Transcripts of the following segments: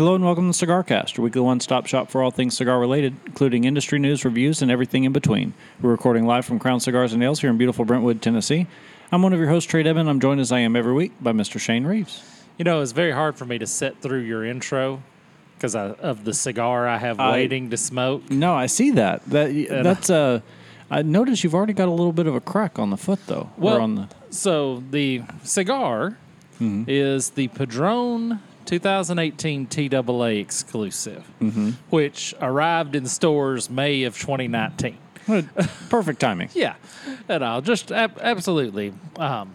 Hello and welcome to Cigar Cast, your weekly one-stop shop for all things cigar related, including industry news, reviews, and everything in between. We're recording live from Crown Cigars and Nails here in beautiful Brentwood, Tennessee. I'm one of your hosts, Trae Devon. I'm joined as I am every week by Mr. Shane Reeves. You know, it's very hard for me to sit through your intro because of the cigar I have I- waiting to smoke. No, I see that. That that's uh, I noticed you've already got a little bit of a crack on the foot though. Well, on the so the cigar Mm-hmm. is the Padron 2018 TAA exclusive, Mm-hmm. which arrived in stores May of 2019. perfect timing. Yeah, and I'll just ab- absolutely um,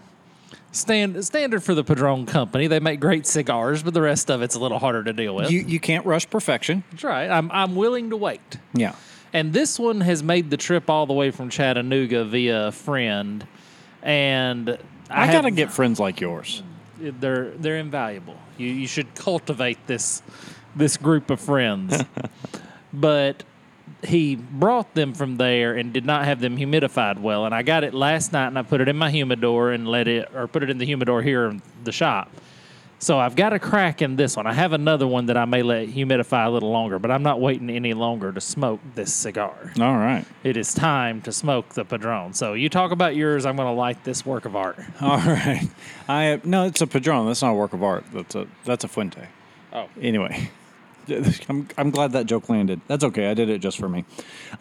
stand standard for the Padron company. They make great cigars, but the rest of it's a little harder to deal with. You you can't rush perfection. That's right. I'm I'm willing to wait. Yeah. And this one has made the trip all the way from Chattanooga via a friend, and I, have- gotta get friends like yours. They're they're invaluable. You you should cultivate this this group of friends. but he brought them from there and did not have them humidified well. And I got it last night and I put it in my humidor and let it or put it in the humidor here in the shop. So I've got a crack in this one. I have another one that I may let humidify a little longer, but I'm not waiting any longer to smoke this cigar. All right. It is time to smoke the Padron. So you talk about yours, I'm going to light this work of art. All right. I no, it's a Padron. That's not a work of art. That's a that's a Fuente. Oh. Anyway, I'm I'm glad that joke landed. That's okay. I did it just for me.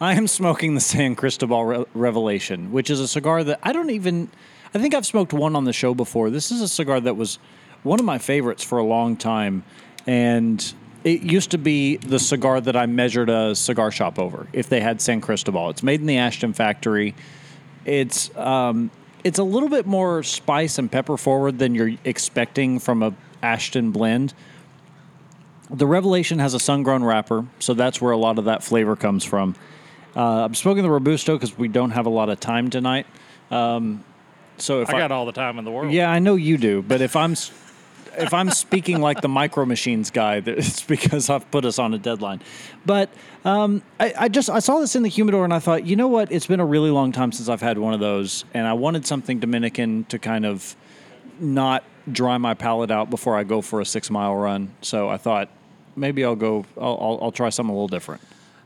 I am smoking the San Cristobal Re- Revelation, which is a cigar that I don't even. I think I've smoked one on the show before. This is a cigar that was one of my favorites for a long time, and it used to be the cigar that I measured a cigar shop over if they had San Cristobal. It's made in the Ashton factory. It's um, it's a little bit more spice and pepper forward than you're expecting from a Ashton blend. The Revelation has a sun-grown wrapper, so that's where a lot of that flavor comes from. Uh, I'm smoking the Robusto because we don't have a lot of time tonight. Um, so if I got all the time in the world. yeah, I know you do, but if I'm if I'm speaking like the micro machines guy, it's because I've put us on a deadline. But um, I, I just I saw this in the humidor and I thought, you know what? It's been a really long time since I've had one of those, and I wanted something Dominican to kind of not dry my palate out before I go for a six mile run. So I thought maybe I'll go. I'll, I'll, I'll try something a little different.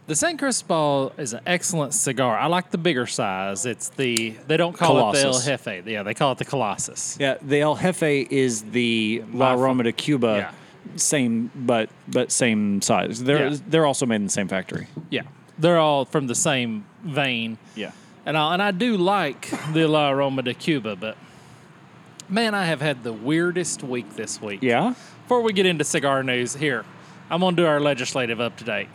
The San Cristobal is an excellent cigar. I like the bigger size. It's the they don't call Colossus. it the El Jefe. Yeah, they call it the Colossus. Yeah, the El Jefe is the La Aroma de Cuba. Yeah. Same, but but same size. They're Yeah. they're also made in the same factory. Yeah, they're all from the same vein. Yeah. And I and I do like the La Aroma de Cuba, but man, I have had the weirdest week this week. Yeah. Before we get into cigar news, here I'm gonna do our legislative up to date.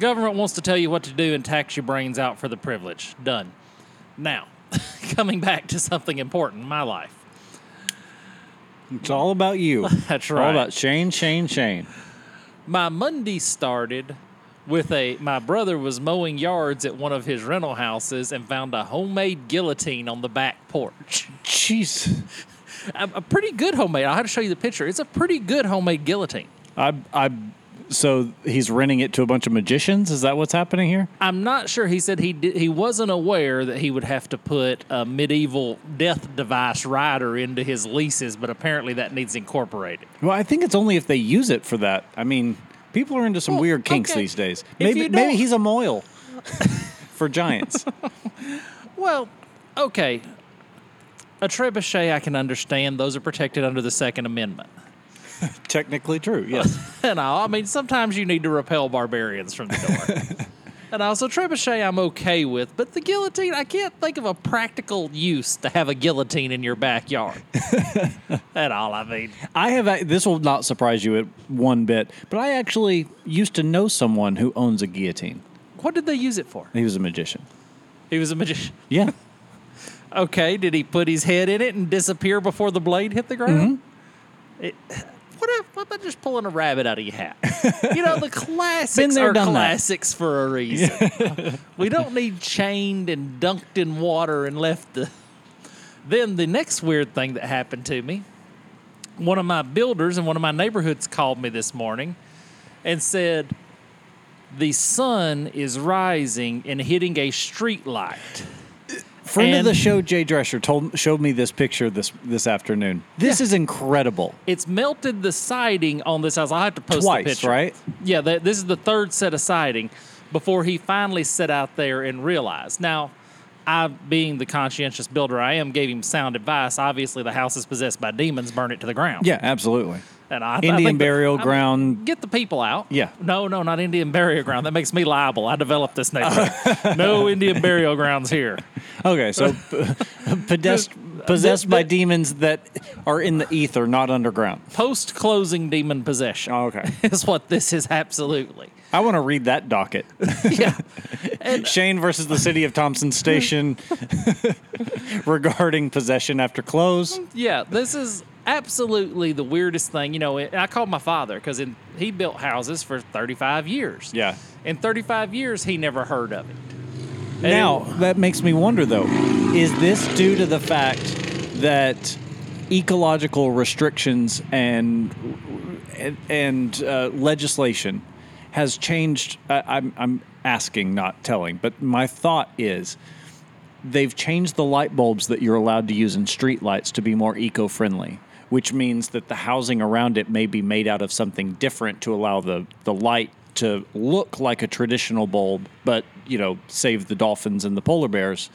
Government wants to tell you what to do and tax your brains out for the privilege. Done. Now, coming back to something important in my life. It's all about you. That's right. All about Shane, Shane, Shane. my Monday started with a my brother was mowing yards at one of his rental houses and found a homemade guillotine on the back porch. Jeez. A, a pretty good homemade. I had to show you the picture. It's a pretty good homemade guillotine. I I so he's renting it to a bunch of magicians. Is that what's happening here? I'm not sure. He said he did, he wasn't aware that he would have to put a medieval death device rider into his leases, but apparently that needs incorporated. Well, I think it's only if they use it for that. I mean, people are into some Well, weird kinks okay. these days. Maybe maybe he's a mohel for giants. Well, okay. A trebuchet I can understand. Those are protected under the Second Amendment. Technically true. Yes. And I, I mean, sometimes you need to repel barbarians from the door. and also, trebuchet I'm okay with, but the guillotine, I can't think of a practical use to have a guillotine in your backyard. At all, I mean. I have. This will not surprise you at one bit, but I actually used to know someone who owns a guillotine. What did they use it for? He was a magician. He was a magician. Yeah. Okay, did he put his head in it and disappear before the blade hit the ground? Mm-hmm. It, what, if, what about just pulling a rabbit out of your hat? You know, the classics there, are done that. classics for a reason. we don't need chained and dunked in water and left the. Then the next weird thing that happened to me one of my builders in one of my neighborhoods called me this morning and said, The sun is rising and hitting a street light. Friend of the show, Jay Drescher, told showed me this picture this this afternoon. This Yeah. is incredible. It's melted the siding on this house. I'll have to post Twice, the picture. right? Yeah, th- this is the third set of siding before he finally set out there and realized. Now, I, being the conscientious builder I am, gave him sound advice. Obviously, the house is possessed by demons. Burn it to the ground. Yeah, absolutely. And I, I Indian that- burial I mean, ground. Get the people out. Yeah. No, no, not Indian burial ground. That makes me liable. I developed this uh, neighborhood. no Indian burial grounds here. Okay, so possessed possessed by demons that are in the ether, not underground. Post closing demon possession. Oh, okay. Is what this is absolutely. I want to read that docket. Yeah. And uh, Shane versus the city of Thompson Station regarding possession after close. Yeah, this is absolutely the weirdest thing. You know, it, I called my father because he built houses for 35 years. Yeah. In 35 years, he never heard of it. And Now, it- that makes me wonder though, is this due to the fact that ecological restrictions and and, and uh, legislation has changed? I, I'm, I'm asking, not telling, but my thought is they've changed the light bulbs that you're allowed to use in street lights to be more eco-friendly which means that the housing around it may be made out of something different to allow the, the light to look like a traditional bulb but you know save the dolphins and the polar bears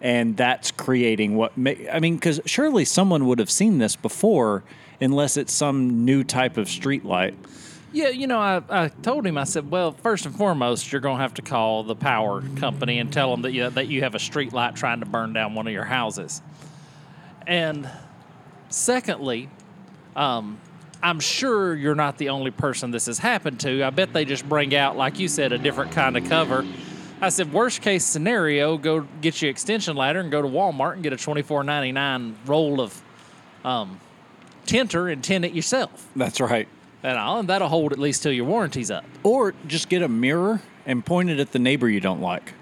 and that's creating what ma- i mean because surely someone would have seen this before unless it's some new type of street light yeah, you know, I, I told him, I said, well, first and foremost, you're going to have to call the power company and tell them that you, that you have a street light trying to burn down one of your houses. And secondly, um, I'm sure you're not the only person this has happened to. I bet they just bring out, like you said, a different kind of cover. I said, worst case scenario, go get your extension ladder and go to Walmart and get a $24.99 roll of um, tinter and tint it yourself. that's right And all, and that'll hold at least till your warranty's up. or just get a mirror and point it at the neighbor you don't like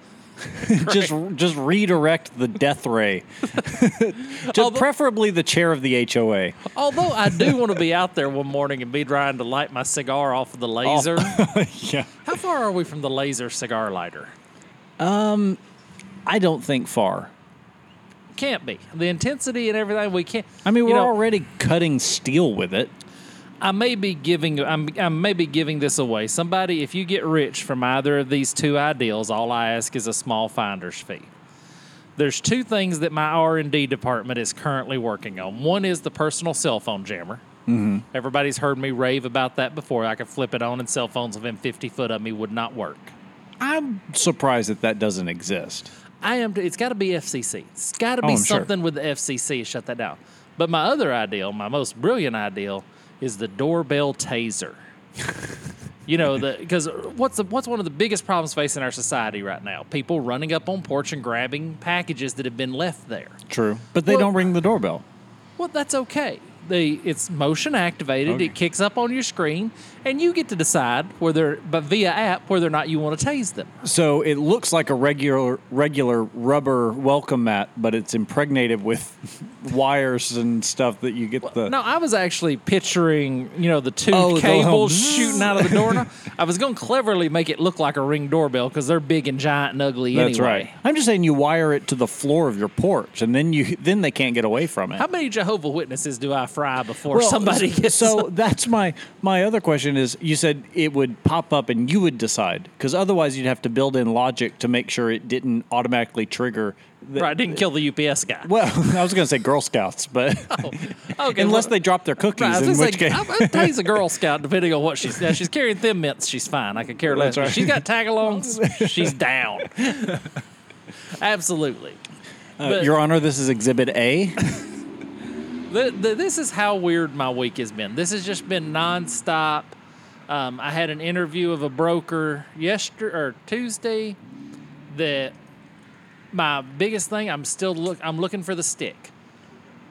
just just redirect the death ray just Although- preferably the chair of the hoa Although I do want to be out there one morning and be trying to light my cigar off of the laser. yeah How far are we from the laser cigar lighter? Um i don't think far Can't be. The intensity and everything we can't. i mean we're know, already cutting steel with it I may be giving. I'm. I may be giving this away. Somebody, if you get rich from either of these two ideals, all I ask is a small finder's fee. There's two things that my R and D department is currently working on. One is the personal cell phone jammer. Mm-hmm. Everybody's heard me rave about that before. I could flip it on, and cell phones within 50 foot of me would not work. i'm surprised that that doesn't exist I am. It's got to be FCC. It's got to be Oh, I'm sure. something with the FCC to shut that down. But my other ideal, my most brilliant ideal, is the doorbell taser. you know, the because what's the, what's one of the biggest problems facing our society right now? People running up on porch and grabbing packages that have been left there. true but they Well- don't ring the doorbell Well, that's okay. They it's motion activated. Okay. It kicks up on your screen, and you get to decide whether, but via app, whether or not you want to tase them. so it looks like a regular regular rubber welcome mat but it's impregnated with wires and stuff that you get the No, I was actually picturing, you know, the two Oh, um, cables little- shooting out of the door. I was going to cleverly make it look like a ring doorbell because they're big and giant and ugly That's anyway. right. I'm just saying you wire it to the floor of your porch, and then you then they can't get away from it. How many Jehovah Witnesses do I fry before somebody s- gets so that's my my other question is you said it would pop up and you would decide because otherwise you'd have to build in logic to make sure it didn't automatically trigger. The, right? I Didn't kill the UPS guy. Well, I was going to say Girl Scouts, but Okay, unless well- they drop their cookies, Right, in which say, case. A Girl Scout depending on what she's. Yeah, she's carrying thin mints. She's fine. I could care less. Right. She's got tagalongs. she's down. Absolutely. Uh, but- Your Honor, this is Exhibit A. The, the, this is how weird my week has been. This has just been nonstop. Um, I had an interview of a broker yesterday or Tuesday. That my biggest thing, I'm still look. I'm looking for the stick.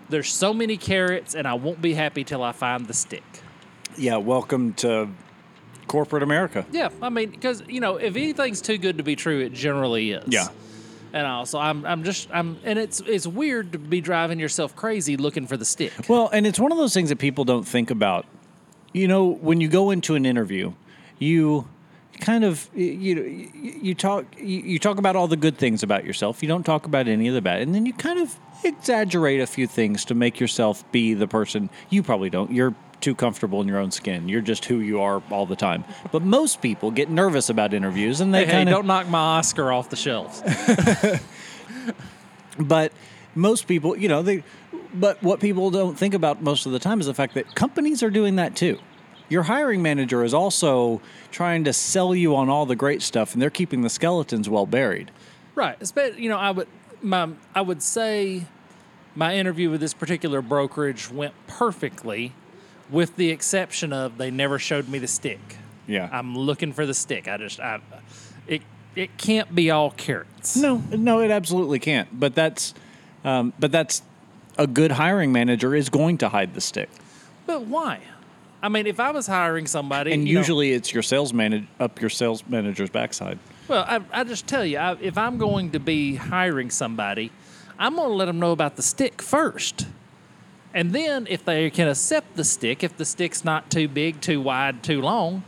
There's so many carrots, and I won't be happy till I find the stick. yeah, welcome to corporate America. Yeah, I mean, because you know, if anything's too good to be true, it generally is. Yeah. And also, I'm, I'm just, I'm, and it's, it's weird to be driving yourself crazy looking for the stick. Well, and it's one of those things that people don't think about. You know, when you go into an interview, you kind of you you, you talk you, talk about all the good things about yourself. You don't talk about any of the bad, and then you kind of exaggerate a few things to make yourself be the person you probably don't. You're too comfortable in your own skin. You're just who you are all the time. But most people get nervous about interviews, and they Hey, hey, kind of don't knock my Oscar off the shelves. But most people, you know, they. But what people don't think about most of the time is the fact that companies are doing that too. Your hiring manager is also trying to sell you on all the great stuff, and they're keeping the skeletons well buried. Right. Espe- You know, I would my I would say my interview with this particular brokerage went perfectly, with the exception of they never showed me the stick. Yeah. I'm looking for the stick. I just I it it can't be all carrots. No, no, it absolutely can't. But that's, um, but that's a good hiring manager is going to hide the stick, But why? I mean, if I was hiring somebody, and you know- usually it's your sales manager up your sales manager's backside. Well, I, I just tell you, I, if I'm going to be hiring somebody, I'm going to let them know about the stick first. And then if they can accept the stick, if the stick's not too big, too wide, too long,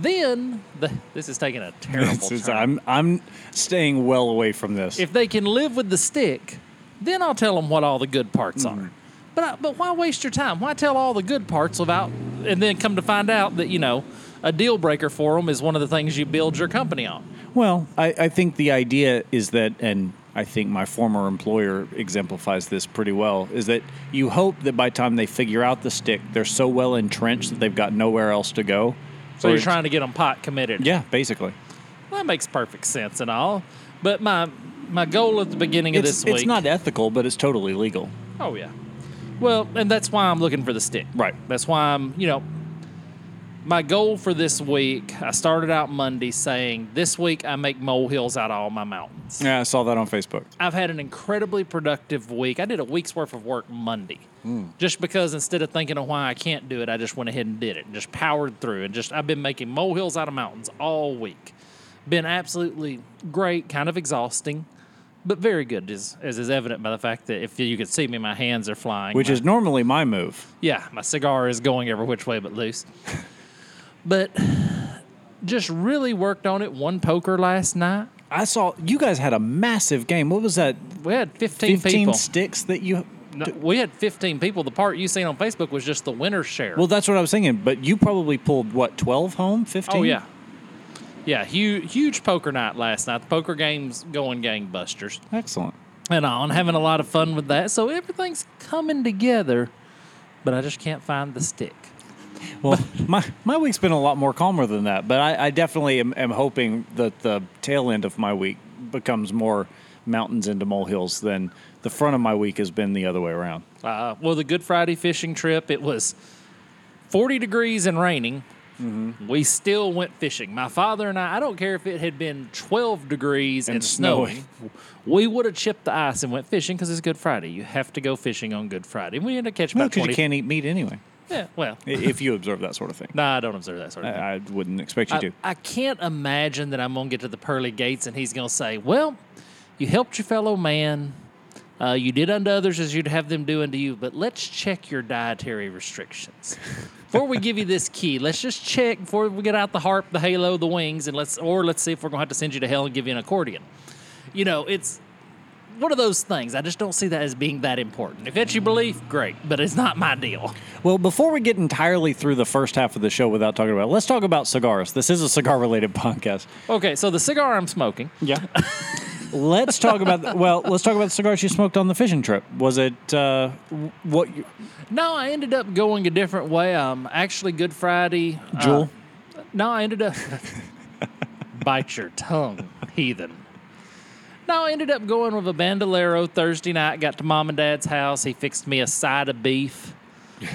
then the, this is taking a terrible turn. I'm I'm staying well away from this. If they can live with the stick, then I'll tell them what all the good parts Mm-hmm. are. But I, but why waste your time? Why tell all the good parts without, and then come to find out that you know a deal breaker for them is one of the things you build your company on. Well, I, I think the idea is that, and I think my former employer exemplifies this pretty well, is that you hope that by the time they figure out the stick, they're so well entrenched that they've got nowhere else to go. So you're trying to get them pot committed. Yeah, basically. Well, that makes perfect sense and all. But my my goal at the beginning of It's, this week. it's not ethical, but it's totally legal. Oh yeah. Well, and that's why I'm looking for the stick. Right. That's why I'm. You know. My goal for this week, I started out Monday saying, this week I make molehills out of all my mountains. Yeah, I saw that on Facebook. I've had an incredibly productive week. I did a week's worth of work Monday. Hmm. Just because instead of thinking of why I can't do it, I just went ahead and did it and just powered through and just I've been making molehills out of mountains all week. Been absolutely great, kind of exhausting, but very good as, as is evident by the fact that if you could see me, my hands are flying. Which My- is normally my move. yeah, my cigar is going every which way but loose. but just really worked on it. One poker last night. I saw you guys had a massive game. What was that? We had 15, 15 people. sticks that you. No, we had 15 people. The part you seen on Facebook was just the winner's share. Well, that's what I was thinking. But you probably pulled what, 12 home? 15? oh yeah, yeah, huge, huge poker night last night. The poker game's going gangbusters Excellent. and on, having a lot of fun with that. So everything's coming together, but I just can't find the stick. Well, my, my week's been a lot more calmer than that, but I, I definitely am, am hoping that the tail end of my week becomes more mountains into molehills than the front of my week has been the other way around. Uh, well, the Good Friday fishing trip, it was 40 degrees and raining. Mm-hmm. We still went fishing. My father and I, I don't care if it had been 12 degrees and, And snowing, we would have chipped the ice and went fishing because it's Good Friday. You have to go fishing on Good Friday. We ended up catching about because 20. you can't eat meat anyway, Yeah, well, if you observe that sort of thing. no, I don't observe that sort of thing. I, I wouldn't expect you I, to. I can't imagine that I'm going to get to the pearly gates and he's going to say, Well, you helped your fellow man. Uh, you did unto others as you'd have them do unto you, but let's check your dietary restrictions. Before we give you this key, let's just check before we get out the harp, the halo, the wings, and let's or let's see if we're going to have to send you to hell and give you an accordion. You know, it's one of those things. I just don't see that as being that important. If it's your belief, great, but it's not my deal. Well, before we get entirely through the first half of the show without talking about it, let's talk about cigars. This is a cigar related podcast. Okay, so the cigar I'm smoking. Yeah. let's talk about, well, let's talk about the cigars you smoked on the fishing trip. Was it uh, what you, No, I ended up going a different way. Um, actually, Good Friday. uh, Jewel? no, I ended up. bite your tongue, heathen. No, I ended up going with a bandolero Thursday night. Got to mom and dad's house. He fixed me a side of beef.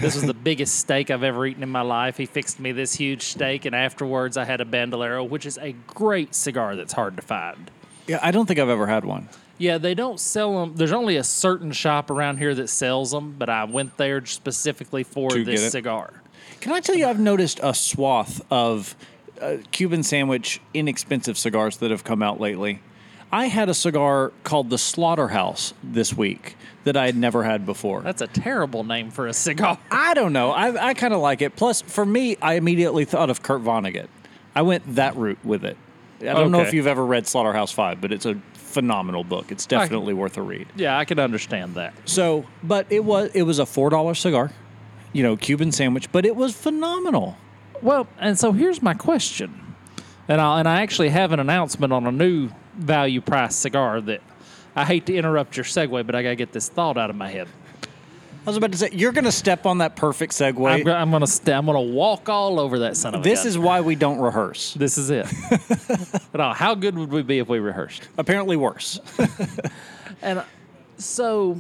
This was the biggest steak I've ever eaten in my life. He fixed me this huge steak, and afterwards, I had a bandolero, which is a great cigar that's hard to find. Yeah, I don't think I've ever had one. Yeah, they don't sell them. There's only a certain shop around here that sells them, but I went there specifically for To this cigar. Can I tell you, I've noticed a swath of uh, Cuban sandwich inexpensive cigars that have come out lately. I had a cigar called the Slaughterhouse this week that I had never had before. That's a terrible name for a cigar. I don't know. I, I kind of like it. Plus, for me, I immediately thought of Kurt Vonnegut. I went that route with it. I don't know if you've ever read Slaughterhouse Five, but it's a phenomenal book. It's definitely worth a read. Yeah, I can understand that. So, but it was it was a four dollar cigar, you know, Cuban sandwich, but it was phenomenal. Well, and so here's my question, and I and I actually have an announcement on a new value price cigar that I hate to interrupt your segue, but I gotta get this thought out of my head. I was about to say you're going to step on that perfect segue. I'm, I'm gonna st- I'm gonna walk all over that son of a this gun. is why we don't rehearse. this is it. no, how good would we be if we rehearsed? Apparently worse. And uh, so,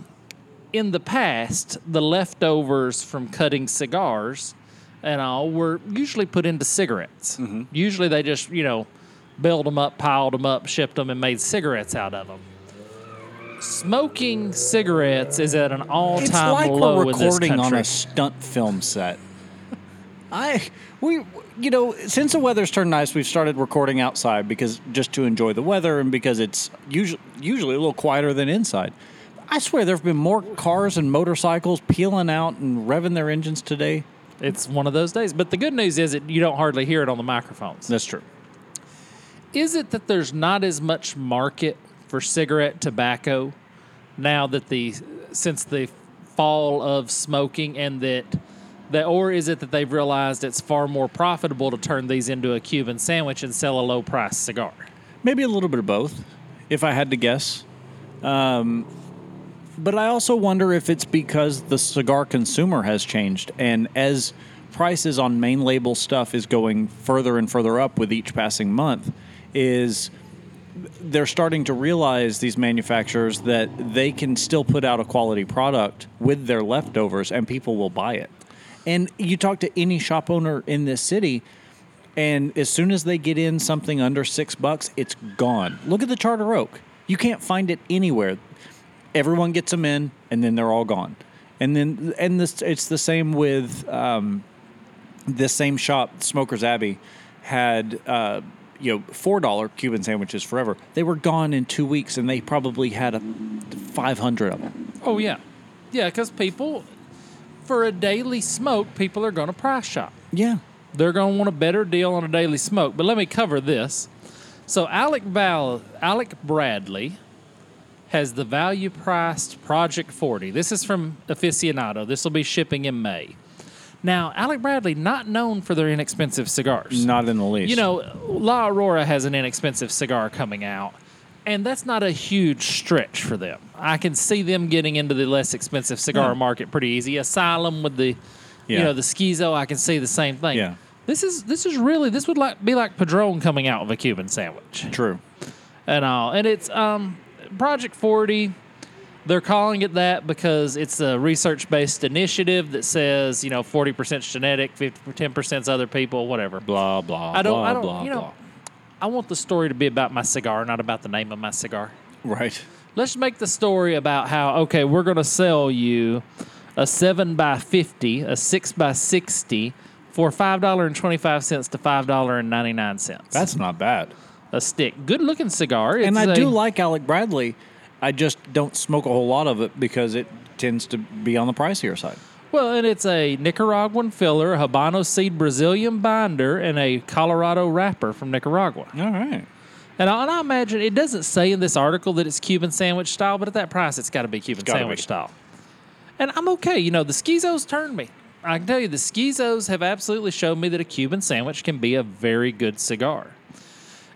in the past, the leftovers from cutting cigars and all were usually put into cigarettes. Usually, they just you know built them up, piled them up, shipped them, and made cigarettes out of them. Smoking cigarettes is at an all-time It's like low we're in this recording on a stunt film set. I we you know since the weather's turned nice, we've started recording outside because just to enjoy the weather and because it's usually usually a little quieter than inside. I swear there have been more cars and motorcycles peeling out and revving their engines today. It's one of those days. But the good news is that you don't hardly hear it on the microphones. That's true. Is it that there's not as much market for cigarette tobacco now that the since the fall of smoking and that that or is it that they've realized it's far more profitable to turn these into a Cuban sandwich and sell a low price cigar? Maybe a little bit of both, if I had to guess. Um, but I also wonder if it's because the cigar consumer has changed, and as prices on main label stuff is going further and further up with each passing month, is they're starting to realize these manufacturers that they can still put out a quality product with their leftovers, and people will buy it. And you talk to any shop owner in this city, and as soon as they get in something under six bucks, it's gone. Look at the Charter Oak. You can't find it anywhere. Everyone gets them in, and then they're all gone. And then, and this, it's the same with um, this same shop, Smokers Abbey, had uh, you know four dollar Cuban sandwiches forever. They were gone in two weeks, and they probably had a five hundred of them. Oh yeah. Yeah, because people for a daily smoke, people are gonna price shop. Yeah, They're going to want a better deal on a daily smoke. But let me cover this. So Alec Val, Alec Bradley has the value priced Project 40. This is from Aficionado. This will be shipping in May. Now, Alec Bradley not known for their inexpensive cigars. not in the least. You know, La Aurora has an inexpensive cigar coming out, and that's not a huge stretch for them. I can see them getting into the less expensive cigar Yeah. market pretty easy. Asylum with the, you know, the Schizo, I can see the same thing. Yeah. This is this is really this would like be like Padron coming out with a Cuban sandwich true. and all, and it's um Project Forty. They're calling it that because it's a research based initiative that says you know forty percent genetic, 10 percent other people, whatever. Blah blah. I don't. Blah, I don't. Blah, you know, blah. I want the story to be about my cigar, not about the name of my cigar. Right. Let's make the story about how okay, we're going to sell you a seven by fifty, a six by sixty for five dollar and twenty five cents to five dollar and ninety nine cents. That's not bad. a stick. Good looking cigar. and It's I a- do like Alec Bradley. I just don't smoke a whole lot of it because it tends to be on the pricier side. Well, and it's a Nicaraguan filler, a Habano seed Brazilian binder, and a Colorado wrapper from Nicaragua. All right. And I, and I imagine it doesn't say in this article that it's Cuban sandwich style, but at that price, it's got to be Cuban gotta sandwich be. style. And I'm okay. You know, the Schizos turned me. I can tell you, the Schizos have absolutely shown me that a Cuban sandwich can be a very good cigar.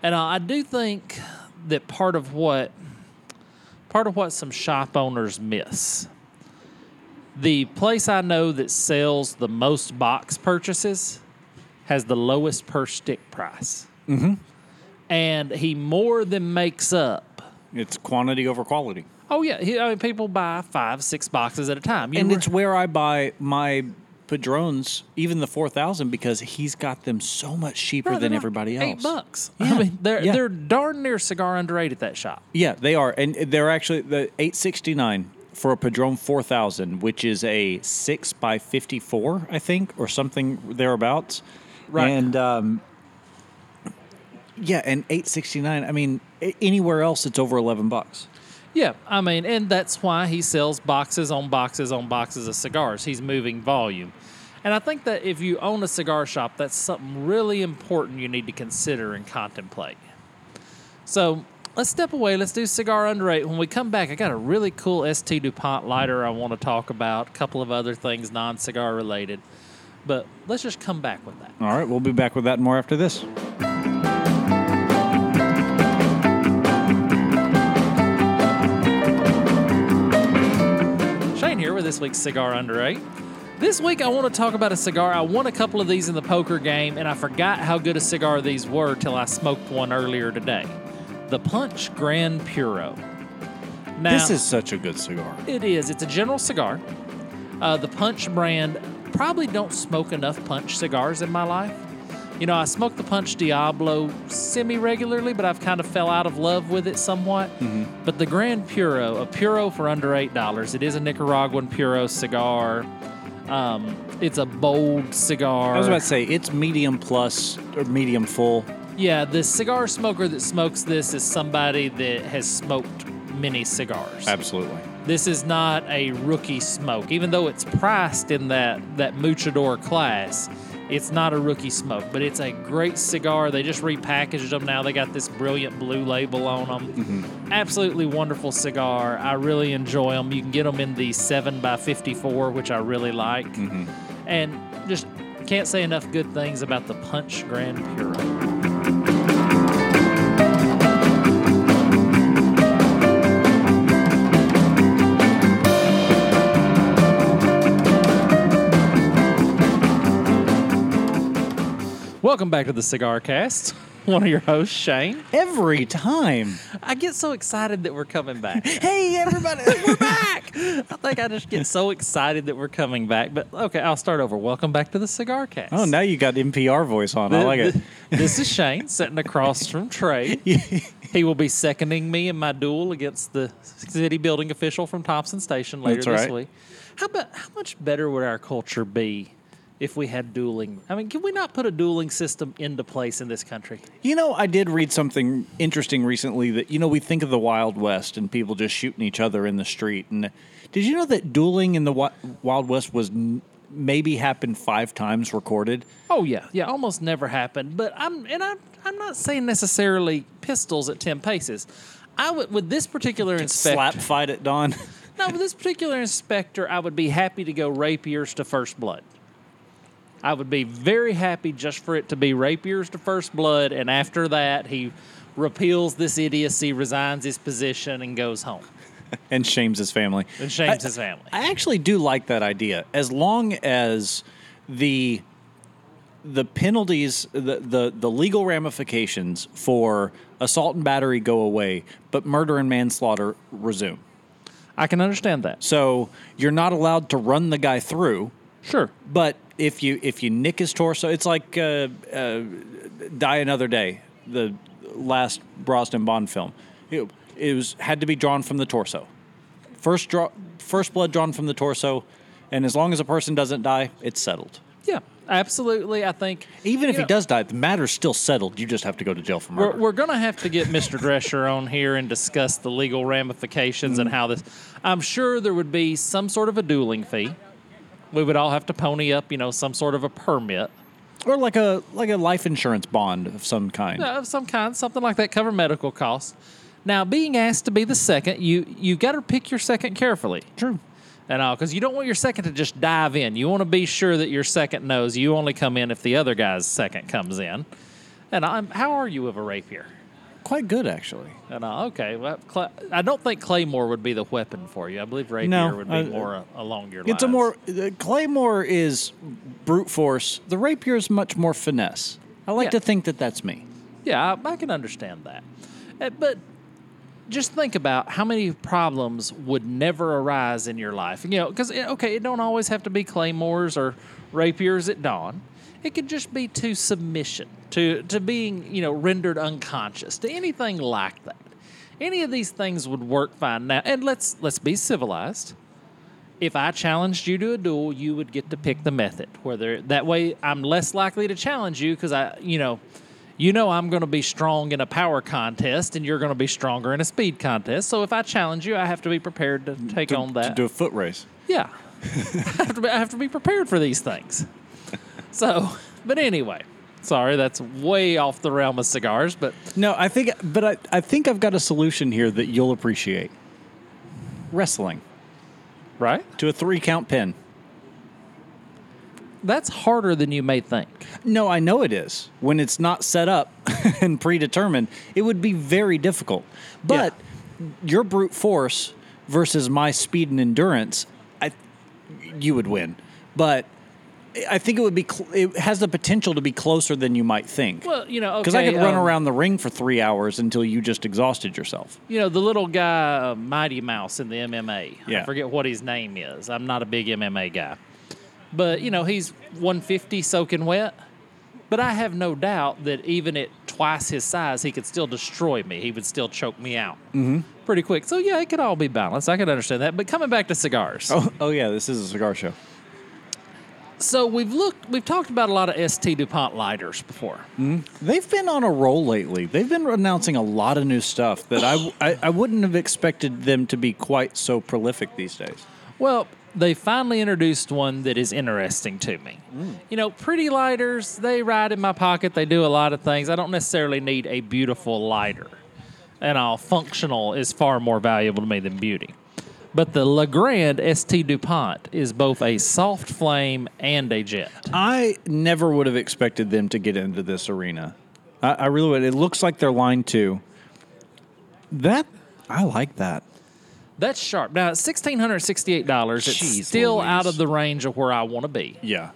And I do think that part of what part of what some shop owners miss. The place I know that sells the most box purchases has the lowest per stick price. Mm-hmm. And he more than makes up. It's quantity over quality. Oh yeah, he, I mean people buy five, six boxes at a time. You And re- it's where I buy my Padrones, even the 4000, because he's got them so much cheaper Bro, than everybody else. Eight bucks. Yeah, I mean, they're yeah. they're darn near cigar under eight at that shop. Yeah, they are. And they're actually the 869 for a Padron 4000, which is a 6 by 54, I think, or something thereabouts. Right. And um, yeah, and 869, I mean, anywhere else it's over 11 bucks. Yeah, I mean, and that's why he sells boxes on boxes on boxes of cigars. He's moving volume. And I think that if you own a cigar shop, that's something really important you need to consider and contemplate. So let's step away. Let's do cigar under eight. When we come back, I got a really cool ST DuPont lighter I want to talk about, a couple of other things non cigar related. But let's just come back with that. All right, we'll be back with that more after this. This week's Cigar Under 8. This week I want to talk about a cigar. I won a couple of these in the poker game, and I forgot how good a cigar these were till I smoked one earlier today. The Punch Grand Puro. Now, this is such a good cigar. It is. It's a general cigar. Uh, the Punch brand. Probably don't smoke enough Punch cigars in my life. You know, I smoke the Punch Diablo semi regularly, but I've kind of fell out of love with it somewhat. But the Grand Puro, a Puro for under $8, it is a Nicaraguan Puro cigar. Um, it's a bold cigar. I was about to say it's medium plus or medium full. Yeah, the cigar smoker that smokes this is somebody that has smoked many cigars. Absolutely. This is not a rookie smoke, even though it's priced in that that Muchador class. It's not a rookie smoke, but it's a great cigar. They just repackaged them now. They got this brilliant blue label on them. Mm-hmm. Absolutely wonderful cigar. I really enjoy them. You can get them in the 7 by 54 which I really like. Mm-hmm. And just can't say enough good things about the Punch Grand Puro. Welcome back to the Cigar Cast. One of your hosts, Shane. Every time. I get so excited that we're coming back. Hey, everybody, we're back. I think I just get so excited that we're coming back. But okay, I'll start over. Welcome back to the Cigar Cast. Oh, now you got NPR voice on. I like it. This is Shane sitting across from Trae. He will be seconding me in my duel against the city building official from Thompson Station later That's this right. week. How about how much better would our culture be if we had dueling? I mean, can we not put a dueling system into place in this country? You know, I did read something interesting recently that, you know, we think of the Wild West and people just shooting each other in the street. And did you know that dueling in the Wild West was n- maybe happened five times recorded? Oh yeah, yeah, almost never happened. But I'm and I'm I'm not saying necessarily pistols at ten paces. I would with this particular inspector. Slap fight at dawn. No, with this particular inspector, I would be happy to go rapiers to first blood. I would be very happy just for it to be rapiers to first blood, and after that, he repeals this idiocy, resigns his position, and goes home and shames his family. and shames I- his family. I actually do like that idea, as long as the the penalties, the, the the legal ramifications for assault and battery go away, but murder and manslaughter resume. I can understand that. So you're not allowed to run the guy through, Sure. but if you if you nick his torso, it's like uh, uh, Die Another Day, the last Brosnan Bond film. It, it was had to be drawn from the torso. First draw, first blood drawn from the torso, and as long as a person doesn't die, it's settled. Yeah, absolutely. I think Even if you he does die, the matter's still settled. You just have to go to jail for We're, murder. we're going to have to get Mr. Drescher on here and discuss the legal ramifications and how this. I'm sure there would be some sort of a dueling fee. We would all have to pony up, you know, some sort of a permit or like a like a life insurance bond of some kind. of some kind, something like that, cover medical costs. Now, being asked to be the second, you you got to pick your second carefully. True. And all, because you don't want your second to just dive in. You want to be sure that your second knows you only come in if the other guy's second comes in. And I'm, how are you of a rapier? Quite good, actually. And uh, okay, well, Cla- I don't think Claymore would be the weapon for you. I believe rapier No, would be I- more uh, along your lines. It's a more the claymore is brute force. The rapier is much more finesse. I like Yeah. to think that that's me. yeah. I, I can understand that, Uh, but just think about how many problems would never arise in your life. You know, because okay, it don't always have to be claymores or rapiers at dawn. It could just be to submission, to to being you know rendered unconscious, to anything like that. Any of these things would work fine now. And let's let's be civilized. if I challenged you to a duel, you would get to pick the method. Whether that way, I'm less likely to challenge you because I, you know, you know I'm going to be strong in a power contest, and you're going to be stronger in a speed contest. So if I challenge you, I have to be prepared to mm, take on that. To do a foot race. yeah, I have to be, I have to be prepared for these things. So, but anyway, sorry, that's way off the realm of cigars, but No, I think, but I, I think I've got a solution here that you'll appreciate. Wrestling right? to a three count pin. That's harder than you may think. No, I know it is. When it's not set up and predetermined, it would be very difficult. But your brute force versus my speed and endurance, I, you would win. But I think it would be. Cl- it has the potential to be closer than you might think. Well, you know, Because I okay, could run um, around the ring for three hours until you just exhausted yourself. You know, the little guy, uh, Mighty Mouse in the MMA. Yeah. I forget what his name is. I'm not a big MMA guy. But, you know, he's 150 soaking wet. But I have no doubt that even at twice his size, he could still destroy me. He would still choke me out mm-hmm. pretty quick. So, yeah, it could all be balanced. I could understand that. But coming back to cigars. Oh, oh yeah, this is a cigar show. So we've looked, we've talked about a lot of ST DuPont lighters before. Mm-hmm. They've been on a roll lately. They've been announcing a lot of new stuff that I, I, I wouldn't have expected them to be quite so prolific these days. Well, they finally introduced one that is interesting to me. Mm. You know, pretty lighters, they ride in my pocket, they do a lot of things. I don't necessarily need a beautiful lighter. And all functional is far more valuable to me than beauty. But the Legrand ST DuPont is both a soft flame and a jet. I never would have expected them to get into this arena. I, I really would. It looks like they're line two. That I like that. That's sharp. Now, it's $1,668. It's Jeez still Louise. out of the range of where I want to be. Yeah.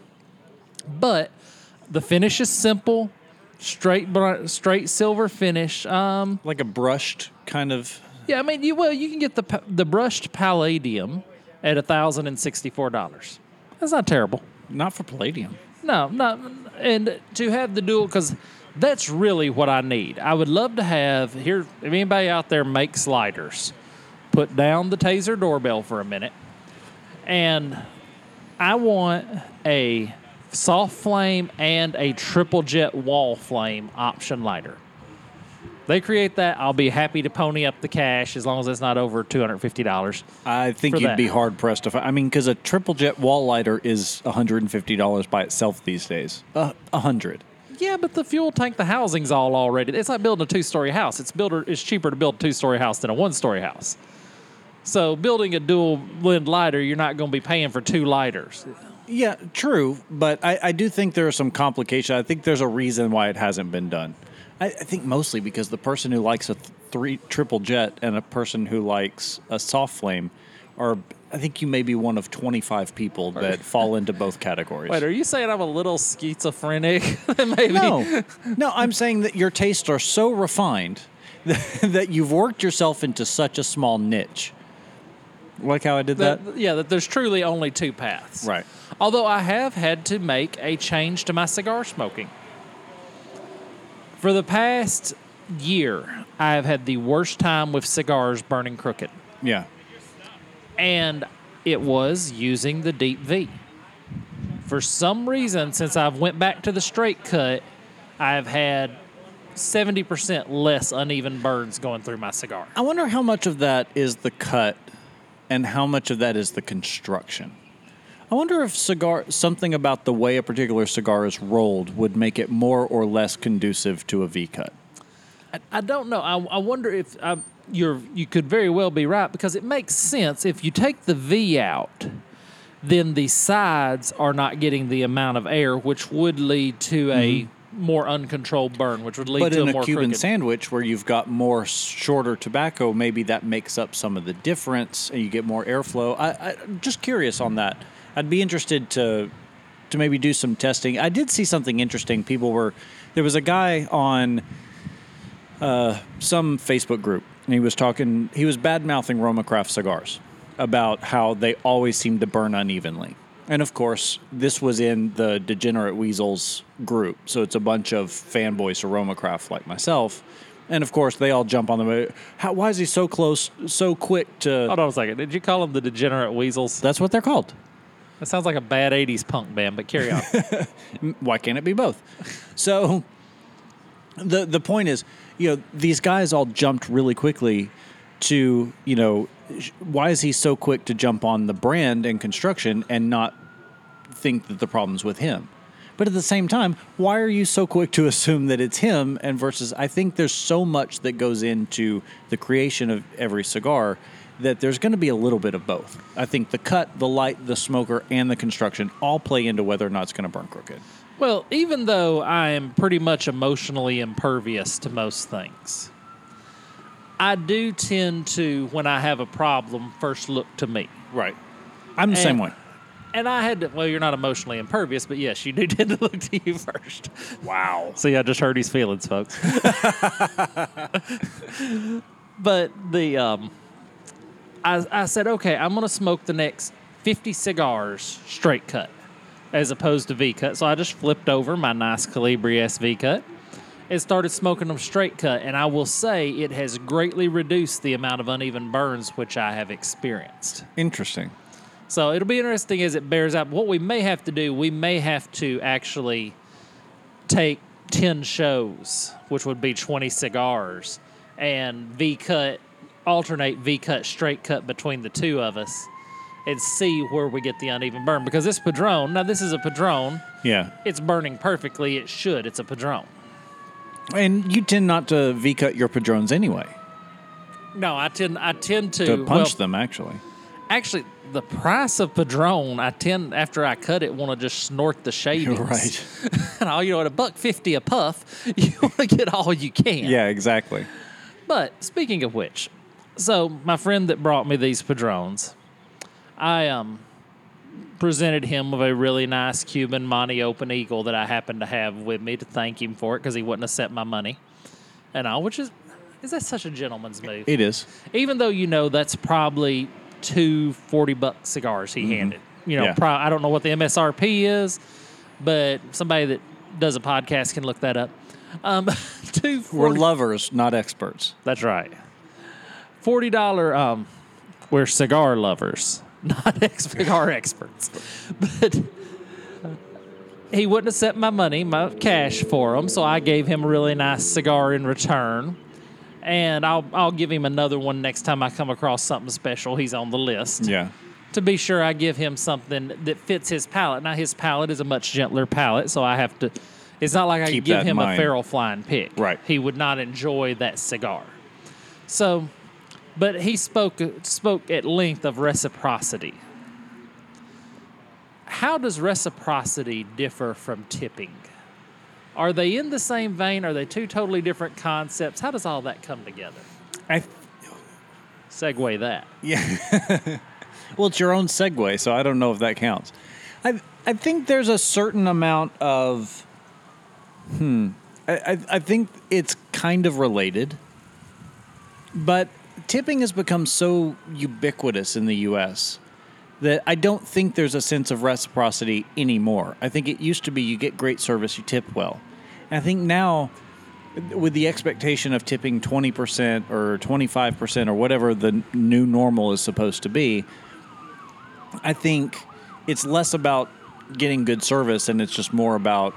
but the finish is simple, straight br- straight silver finish. Um, Like a brushed kind of. Yeah, I mean, you well, you can get the the brushed palladium at thousand and sixty four dollars. That's not terrible. Not for palladium. No, not and to have the dual because that's really what I need. I would love to have here. If anybody out there makes sliders, put down the taser doorbell for a minute, and I want a soft flame and a triple jet wall flame option lighter. They create that, I'll be happy to pony up the cash as long as it's not over two hundred fifty dollars. I think you'd that. be hard pressed to find. I mean, because a triple jet wall lighter is $150 by itself these days. A uh, hundred. Yeah, but the fuel tank, the housing's all already. It's like building a two-story house. It's builder. It's cheaper to build a two-story house than a one-story house. So building a dual blend lighter, you're not going to be paying for two lighters. Yeah, true, but I, I do think there are some complications. I think there's a reason why it hasn't been done. I, I think mostly because the person who likes a th- three triple jet and a person who likes a soft flame are. I think you may be one of 25 people that fall into both categories. Wait, are you saying I'm a little schizophrenic? Maybe. no, no, I'm saying that your tastes are so refined that, that you've worked yourself into such a small niche. Like how I did that? That, yeah, that there's truly only two paths. Right. Although I have had to make a change to my cigar smoking. For the past year, I have had the worst time with cigars burning crooked. Yeah. and it was using the deep V. For some reason, since I've went back to the straight cut, I've had 70% less uneven burns going through my cigar. I wonder how much of that is the cut and how much of that is the construction. I wonder if cigar something about the way a particular cigar is rolled would make it more or less conducive to a V cut. I don't know. I, I wonder if I, you're you could very well be right because it makes sense if you take the V out, then the sides are not getting the amount of air, which would lead to a more uncontrolled burn, which would lead Mm-hmm. But to in a a more Cuban crooked. sandwich where you've got more shorter tobacco, maybe that makes up some of the difference and you get more airflow. I, I, I'm just curious on that. I'd be interested to to maybe do some testing. I did see something interesting. People were there was a guy on uh, some Facebook group and he was talking he was bad mouthing Roma Craft cigars about how they always seem to burn unevenly. And of course, this was in the Degenerate Weasels group. So it's a bunch of fanboys to Roma Craft like myself. And of course, they all jump on the. How, why is he so close, so quick to. Hold on a second. Did you call them the degenerate weasels? That's what they're called. That sounds like a bad 80s punk band, but carry on. why can't it be both? So the the point is, you know, these guys all jumped really quickly to, you know, why is he so quick to jump on the brand and construction and not think that the problem's with him? But at the same time, why are you so quick to assume that it's him? And versus, I think there's so much that goes into the creation of every cigar that there's going to be a little bit of both. I think the cut, the light, the smoker, and the construction all play into whether or not it's going to burn crooked. Well, even though I am pretty much emotionally impervious to most things, I do tend to, when I have a problem, first look to me. Right. I'm the same way. And I had to, well, you're not emotionally impervious, but yes, you do tend to look to you first. Wow. See, I just hurt his feelings, folks. but the, um, I, I said, okay, I'm going to smoke the next 50 cigars straight cut as opposed to V cut. So I just flipped over my nice Colibri SV cut and started smoking them straight cut. And I will say it has greatly reduced the amount of uneven burns which I have experienced. Interesting. So it'll be interesting as it bears out. What we may have to do, we may have to actually take 10 shows, which would be 20 cigars, and V cut, alternate V cut, straight cut between the two of us, and see where we get the uneven burn. Because this Padron, now this is a Padron, Yeah. it's burning perfectly. It should. It's a Padron. And you tend not to V cut your padrones anyway. No, I tend I tend to, To well, punch them, actually. Actually, the price of Padron, I tend after I cut it, want to just snort the shavings. Right. and all you know, at a buck fifty a puff, you want to get all you can. Yeah, exactly. But speaking of which, so my friend that brought me these padrones, I um presented him with a really nice Cuban Monte Open Eagle that I happened to have with me to thank him for it because he wouldn't have set my money, and all, which is is that such a gentleman's move? It is. Even though you know that's probably two 40 buck cigars he handed. You know, Mm-hmm. Yeah. pro- I don't know what the MSRP is, but somebody that does a podcast can look that up. Um, two We're lovers, not experts. That's right. Forty dollar. Um, we're cigar lovers, not ex- cigar experts. But he wouldn't have set my money, my cash for him, so I gave him a really nice cigar in return. And I'll I'll give him another one next time I come across something special. He's on the list Yeah. to be sure I give him something that fits his palate. Now his palate is a much gentler palate, so I have to. It's not like I Keep could give him a Feral Flying Pig. Right. He would not enjoy that cigar. So, but he spoke spoke at length of reciprocity. How does reciprocity differ from tipping? Are they in the same vein? Are they two totally different concepts? How does all that come together? I, Segue that. yeah. well, it's your own segue, so I don't know if that counts. I I think there's a certain amount of. Hmm. I, I, I think it's kind of related, but tipping has become so ubiquitous in the U.S. that I don't think there's a sense of reciprocity anymore. I think it used to be you get great service, you tip well. And I think now, with the expectation of tipping 20% or 25% or whatever the new normal is supposed to be, I think it's less about getting good service and it's just more about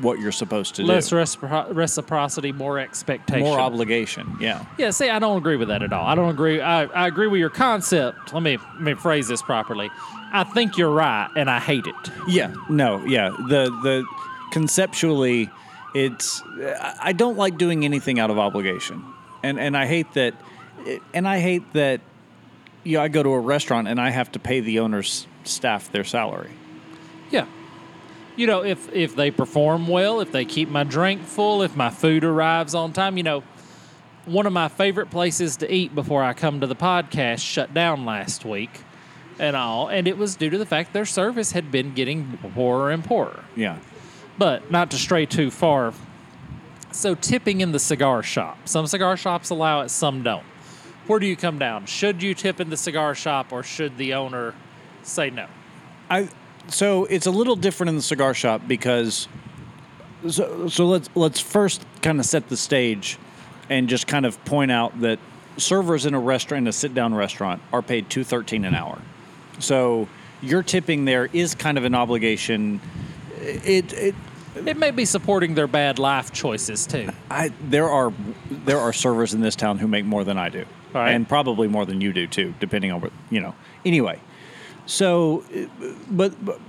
what you're supposed to Less do. recipro- reciprocity, more expectation. More obligation, yeah. Yeah, see, I don't agree with that at all. I don't agree. I, I agree with your concept. Let me let me phrase this properly. I think you're right, and I hate it. Yeah, no, yeah. The the conceptually, it's I I don't like doing anything out of obligation, and and I hate that, and I hate that. You know, I go to a restaurant and I have to pay the owner's staff their salary. Yeah. You know, if if they perform well, if they keep my drink full, if my food arrives on time, you know, one of my favorite places to eat before I come to the podcast shut down last week and all, and it was due to the fact their service had been getting poorer and poorer. Yeah, But not to stray too far. So tipping in the cigar shop. Some cigar shops allow it, some don't. Where do you come down? Should you tip in the cigar shop or should the owner say no? I so it's a little different in the cigar shop because so so let's let's first kind of set the stage and just kind of point out that servers in a restaurant in a sit down restaurant are paid 213 an hour. So your tipping there is kind of an obligation. It it It may be supporting their bad life choices too. I there are there are servers in this town who make more than I do. Right. and probably more than you do too, depending on what you know. Anyway, so, but. but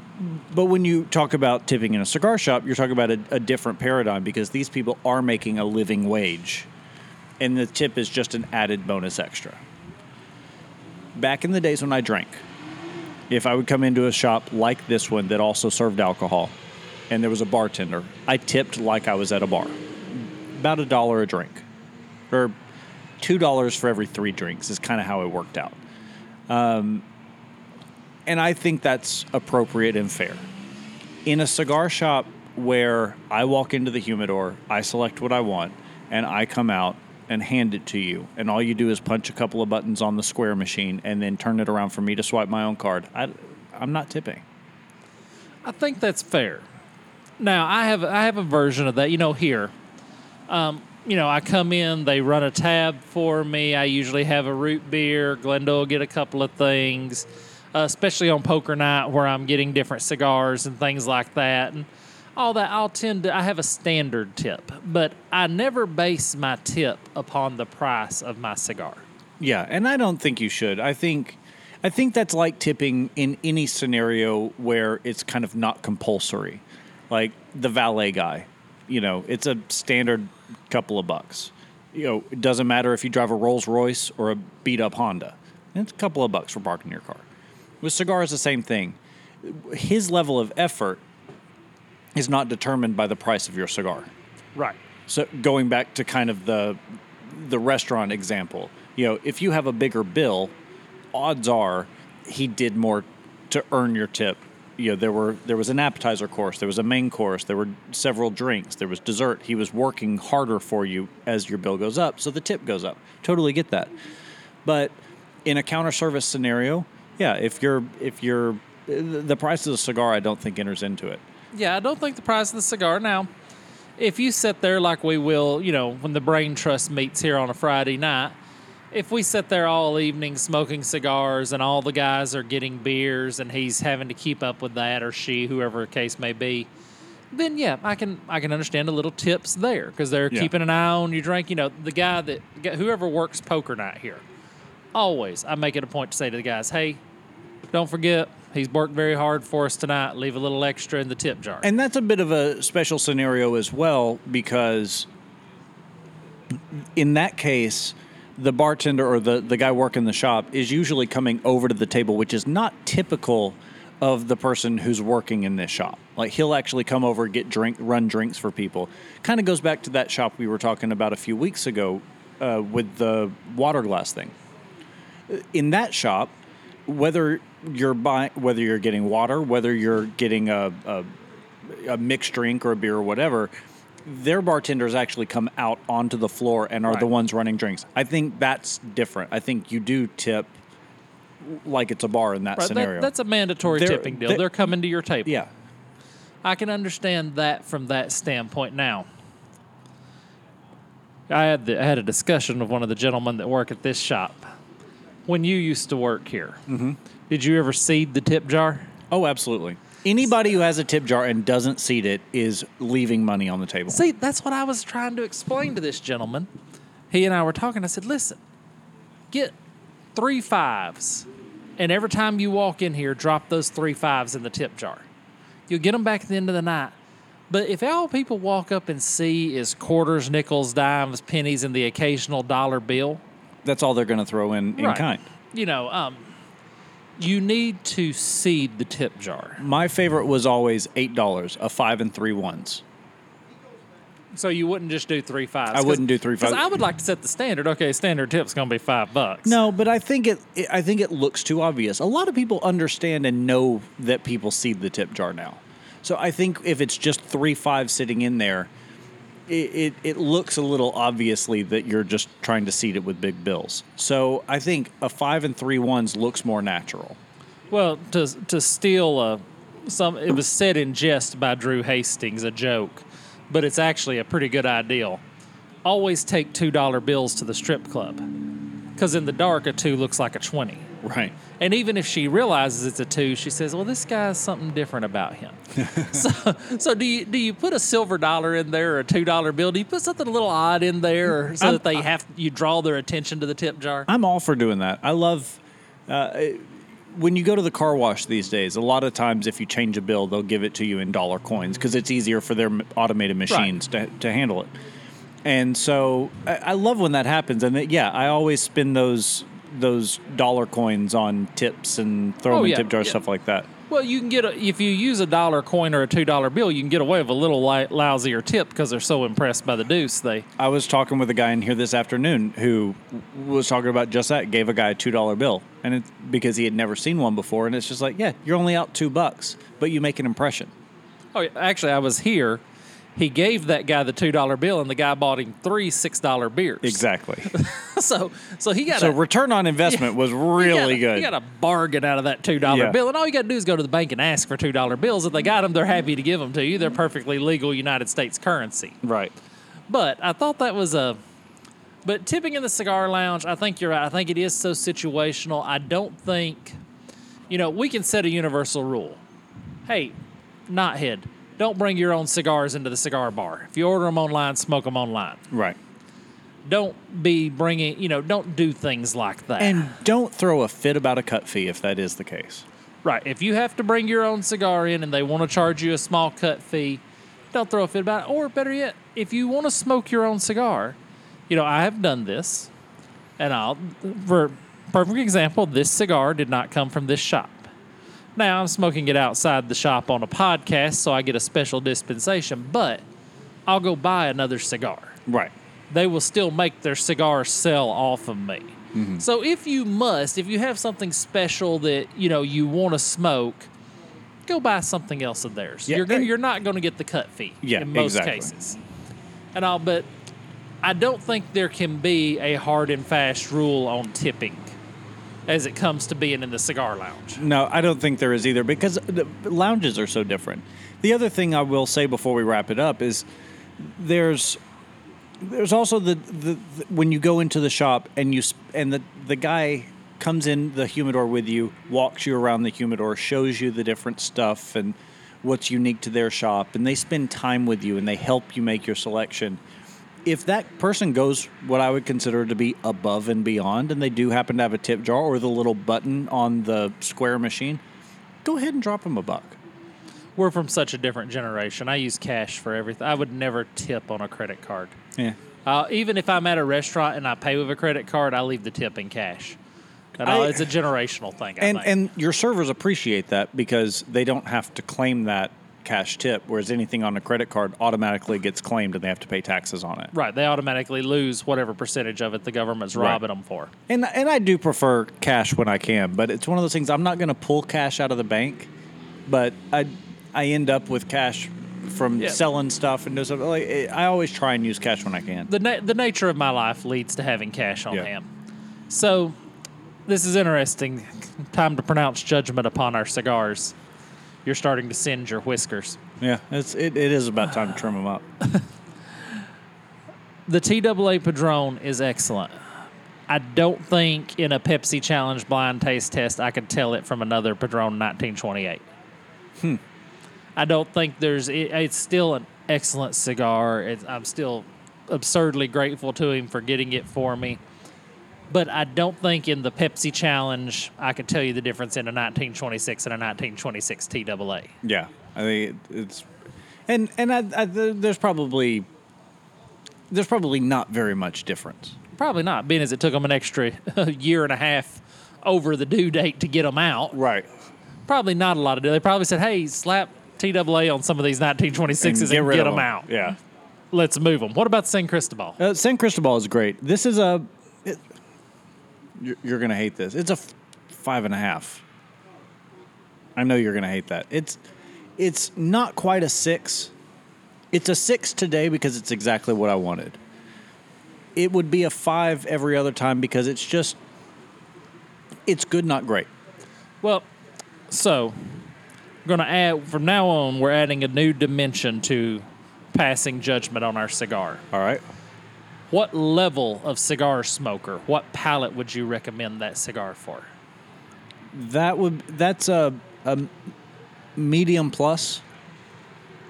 but when you talk about tipping in a cigar shop, you're talking about a, a different paradigm because these people are making a living wage, and the tip is just an added bonus extra. Back in the days when I drank, if I would come into a shop like this one that also served alcohol, and there was a bartender, I tipped like I was at a bar, about a dollar a drink, or two dollars for every three drinks is kind of how it worked out. Um, and I think that's appropriate and fair. In a cigar shop where I walk into the humidor, I select what I want, and I come out and hand it to you, and all you do is punch a couple of buttons on the square machine and then turn it around for me to swipe my own card. I, I'm not tipping. I think that's fair. Now I have I have a version of that. You know, here, um, you know, I come in, they run a tab for me. I usually have a root beer. Glenda will get a couple of things, uh, especially on poker night where I'm getting different cigars and things like that, and all that. I'll tend to I have a standard tip, but I never base my tip upon the price of my cigar. Yeah, and I don't think you should. I think I think that's like tipping in any scenario where it's kind of not compulsory. Like the valet guy. You know, it's a standard couple of bucks. You know, it doesn't matter if you drive a Rolls Royce or a beat up Honda. It's a couple of bucks for parking your car. With cigars the same thing. His level of effort is not determined by the price of your cigar. Right. So going back to kind of the the restaurant example, you know, if you have a bigger bill, odds are he did more to earn your tip. You know, there were there was an appetizer course, there was a main course, there were several drinks, there was dessert. He was working harder for you as your bill goes up, so the tip goes up. Totally get that. But in a counter service scenario, yeah, if you're if you're the price of the cigar, I don't think enters into it. Yeah, I don't think the price of the cigar. Now, if you sit there like we will, you know, when the Brain Trust meets here on a Friday night, if we sit there all evening smoking cigars and all the guys are getting beers and he's having to keep up with that or she, whoever the case may be, then yeah, I can I can understand a little tips there because they're Yeah. keeping an eye on your drink. You know, the guy that whoever works poker night here, always I make it a point to say to the guys, hey, don't forget he's worked very hard for us tonight. Leave a little extra in the tip jar. And that's a bit of a special scenario as well because in that case, the bartender or the, the guy working the shop is usually coming over to the table, which is not typical of the person who's working in this shop. Like he'll actually come over, get drink, run drinks for people. Kind of goes back to that shop we were talking about a few weeks ago uh, with the water glass thing. In that shop, whether you're buying, whether you're getting water, whether you're getting a, a a mixed drink or a beer or whatever, their bartenders actually come out onto the floor and are the ones running drinks. I think that's different. I think you do tip like it's a bar in that Right, that- scenario. that's a mandatory They're- tipping deal. they- They're coming to your table. yeah. I can understand that from that standpoint. Now, I had the, I had a discussion with one of the gentlemen that work at this shop. When you used to work here, Mm-hmm. did you ever seed the tip jar? Oh, absolutely. Anybody who has a tip jar and doesn't seed it is leaving money on the table. See, that's what I was trying to explain to this gentleman. He and I were talking. I said, listen, get three fives, and every time you walk in here, drop those three fives in the tip jar. You'll get them back at the end of the night. But if all people walk up and see is quarters, nickels, dimes, pennies, and the occasional dollar bill, That's all they're going to throw in in Right. kind. you know, um, you need to seed the tip jar. My favorite was always eight dollars, a five and three ones. So you wouldn't just do three fives. I wouldn't do three Because. I would like to set the standard. Okay, standard tip's going to be five bucks. No, but I think it, it. I think it looks too obvious. A lot of people understand and know that people seed the tip jar now. So I think if it's just three fives sitting in there, it, it, looks a little obviously that you're just trying to seed it with big bills. So I think a five and three ones looks more natural. Well, to to steal a some it was said in jest by Drew Hastings, a joke, but it's actually a pretty good idea. Always take two dollar bills to the strip club, because in the dark a two looks like a twenty. Right. And even if she realizes it's a two, she says, "Well, this guy's something different about him." so, so do you do you put a silver dollar in there or a two dollar bill? Do you put something a little odd in there or so I'm- that they have you draw their attention to the tip jar? I'm all for doing that. I love uh, when you go to the car wash these days. A lot of times, if you change a bill, they'll give it to you in dollar coins because it's easier for their automated machines to, to handle it. And so I, I love when that happens. And that, yeah, I always spin those those dollar coins on tips and throw Oh, them in yeah, tip jars, yeah. stuff like that. Well, you can get a, if you use a dollar coin or a two dollar bill, you can get away with a little li- lousier tip because they're so impressed by the deuce. They I was talking with a guy in here this afternoon who was talking about just that. Gave a guy a two dollar bill, and it's because he had never seen one before, and it's just like, yeah, you're only out two bucks, but you make an impression. oh, actually, I was here. He gave that guy the two dollar bill, and the guy bought him three six dollar beers. Exactly. so, so he got so a, return on investment was he really got a- good. He got a bargain out of that two dollar Yeah. bill, and all you got to do is go to the bank and ask for two dollar bills. If they got them, they're happy to give them to you. They're perfectly legal United States currency. right. But I thought that was a. But tipping in the cigar lounge, I think you're right. I think it is so situational. I don't think, you know, we can set a universal rule. Hey, knothead, don't bring your own cigars into the cigar bar. If you order them online, smoke them online. Right. Don't be bringing, you know, don't do things like that. And don't throw a fit about a cut fee if that is the case. Right. If you have to bring your own cigar in and they want to charge you a small cut fee, don't throw a fit about it. Or better yet, if you want to smoke your own cigar, you know, I have done this. And I'll, for perfect example, this cigar did not come from this shop. Now I'm smoking it outside the shop on a podcast, so I get a special dispensation, but I'll go buy another cigar Right. they will still make their cigar sell off of me. Mm-hmm. So if you must, if you have something special that you know you want to smoke, go buy something else of theirs. Yeah, you're gonna, you're not going to get the cut fee Yeah, in most exactly. cases. And I'll but I don't think there can be a hard and fast rule on tipping as it comes to being in the cigar lounge. No, I don't think there is either because the lounges are so different. The other thing I will say before we wrap it up is there's there's also the, the, the when you go into the shop and you and the the guy comes in the humidor with you, walks you around the humidor, shows you the different stuff and what's unique to their shop, and they spend time with you and they help you make your selection. If that person goes what I would consider to be above and beyond, and they do happen to have a tip jar or the little button on the square machine, go ahead and drop them a buck. We're from such a different generation. I use cash for everything. I would never tip on a credit card. Yeah. Uh, even if I'm at a restaurant and I pay with a credit card, I leave the tip in cash. I, it's a generational thing. I and think. and your servers appreciate that because they don't have to claim that cash tip, whereas anything on a credit card automatically gets claimed and they have to pay taxes on it. right, they automatically lose whatever percentage of it the government's Right. robbing them for. And and I do prefer cash when I can, but it's one of those things I'm not going to pull cash out of the bank, but I I end up with cash from Yeah. selling stuff and do stuff. Like eh, I always try and use cash when I can. The na- the nature of my life leads to having cash on Yeah. hand. So, this is interesting. Time to pronounce judgment upon our cigars. You're starting to singe your whiskers. Yeah, it's it, it is about time to trim them up. The TAA Padron is excellent. I don't think in a Pepsi Challenge blind taste test I could tell it from another Padron 1928. Hmm. I don't think there's. It, it's still an excellent cigar. It's, I'm still absurdly grateful to him for getting it for me. But I don't think in the Pepsi Challenge I could tell you the difference in a 1926 and a 1926 TAA. Yeah, I think it, it's, and and I, I, there's probably there's probably not very much difference. Probably not, being as it took them an extra year and a half over the due date to get them out. Right. Probably not a lot of. They probably said, "Hey, slap TAA on some of these 1926s and, get, rid of them out. Yeah. Let's move them." What about San Cristobal? Uh, San Cristobal is great. This is a. You're you're gonna hate this. It's a f- five and a half. I know you're gonna hate that. It's it's not quite a six. It's a six today because it's exactly what I wanted. It would be a five every other time because it's just. It's good, not great. Well, so we're going to add from now on. We're adding a new dimension to passing judgment on our cigar. All right. What level of cigar smoker? What palate would you recommend that cigar for? That would that's a, a medium plus.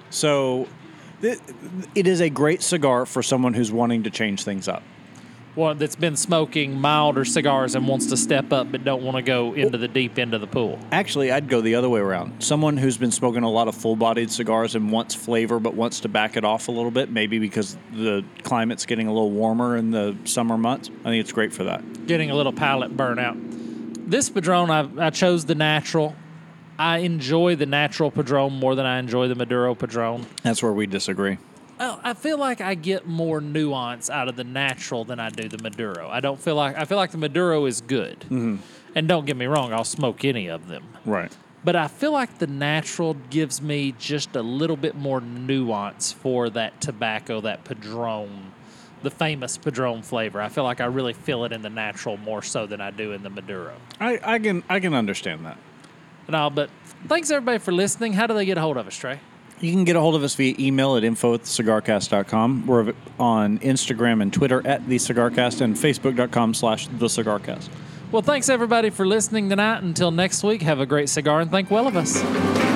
So it is a great cigar for someone who's wanting to change things up. One that's been smoking milder cigars and wants to step up but don't want to go into the deep end of the pool. Actually, I'd go the other way around. Someone who's been smoking a lot of full-bodied cigars and wants flavor but wants to back it off a little bit, maybe because the climate's getting a little warmer in the summer months. I think it's great for that. Getting a little palate burnout. This Padron, I, I chose the natural. I enjoy the natural Padron more than I enjoy the Maduro Padron. That's where we disagree. Oh, I feel like I get more nuance out of the natural than I do the Maduro. I don't feel like I feel like the Maduro is good. Mm-hmm. And don't get me wrong, I'll smoke any of them. Right. But I feel like the natural gives me just a little bit more nuance for that tobacco, that Padron, the famous Padron flavor. I feel like I really feel it in the natural more so than I do in the Maduro. I, I can I can understand that. And all, but thanks everybody for listening. How do they get a hold of us, Trae? You can get a hold of us via email at info at thecigarcast.com. We're on Instagram and Twitter at thecigarcast and facebook.com slash thecigarcast. Well, thanks everybody for listening tonight. Until next week, have a great cigar and think well of us.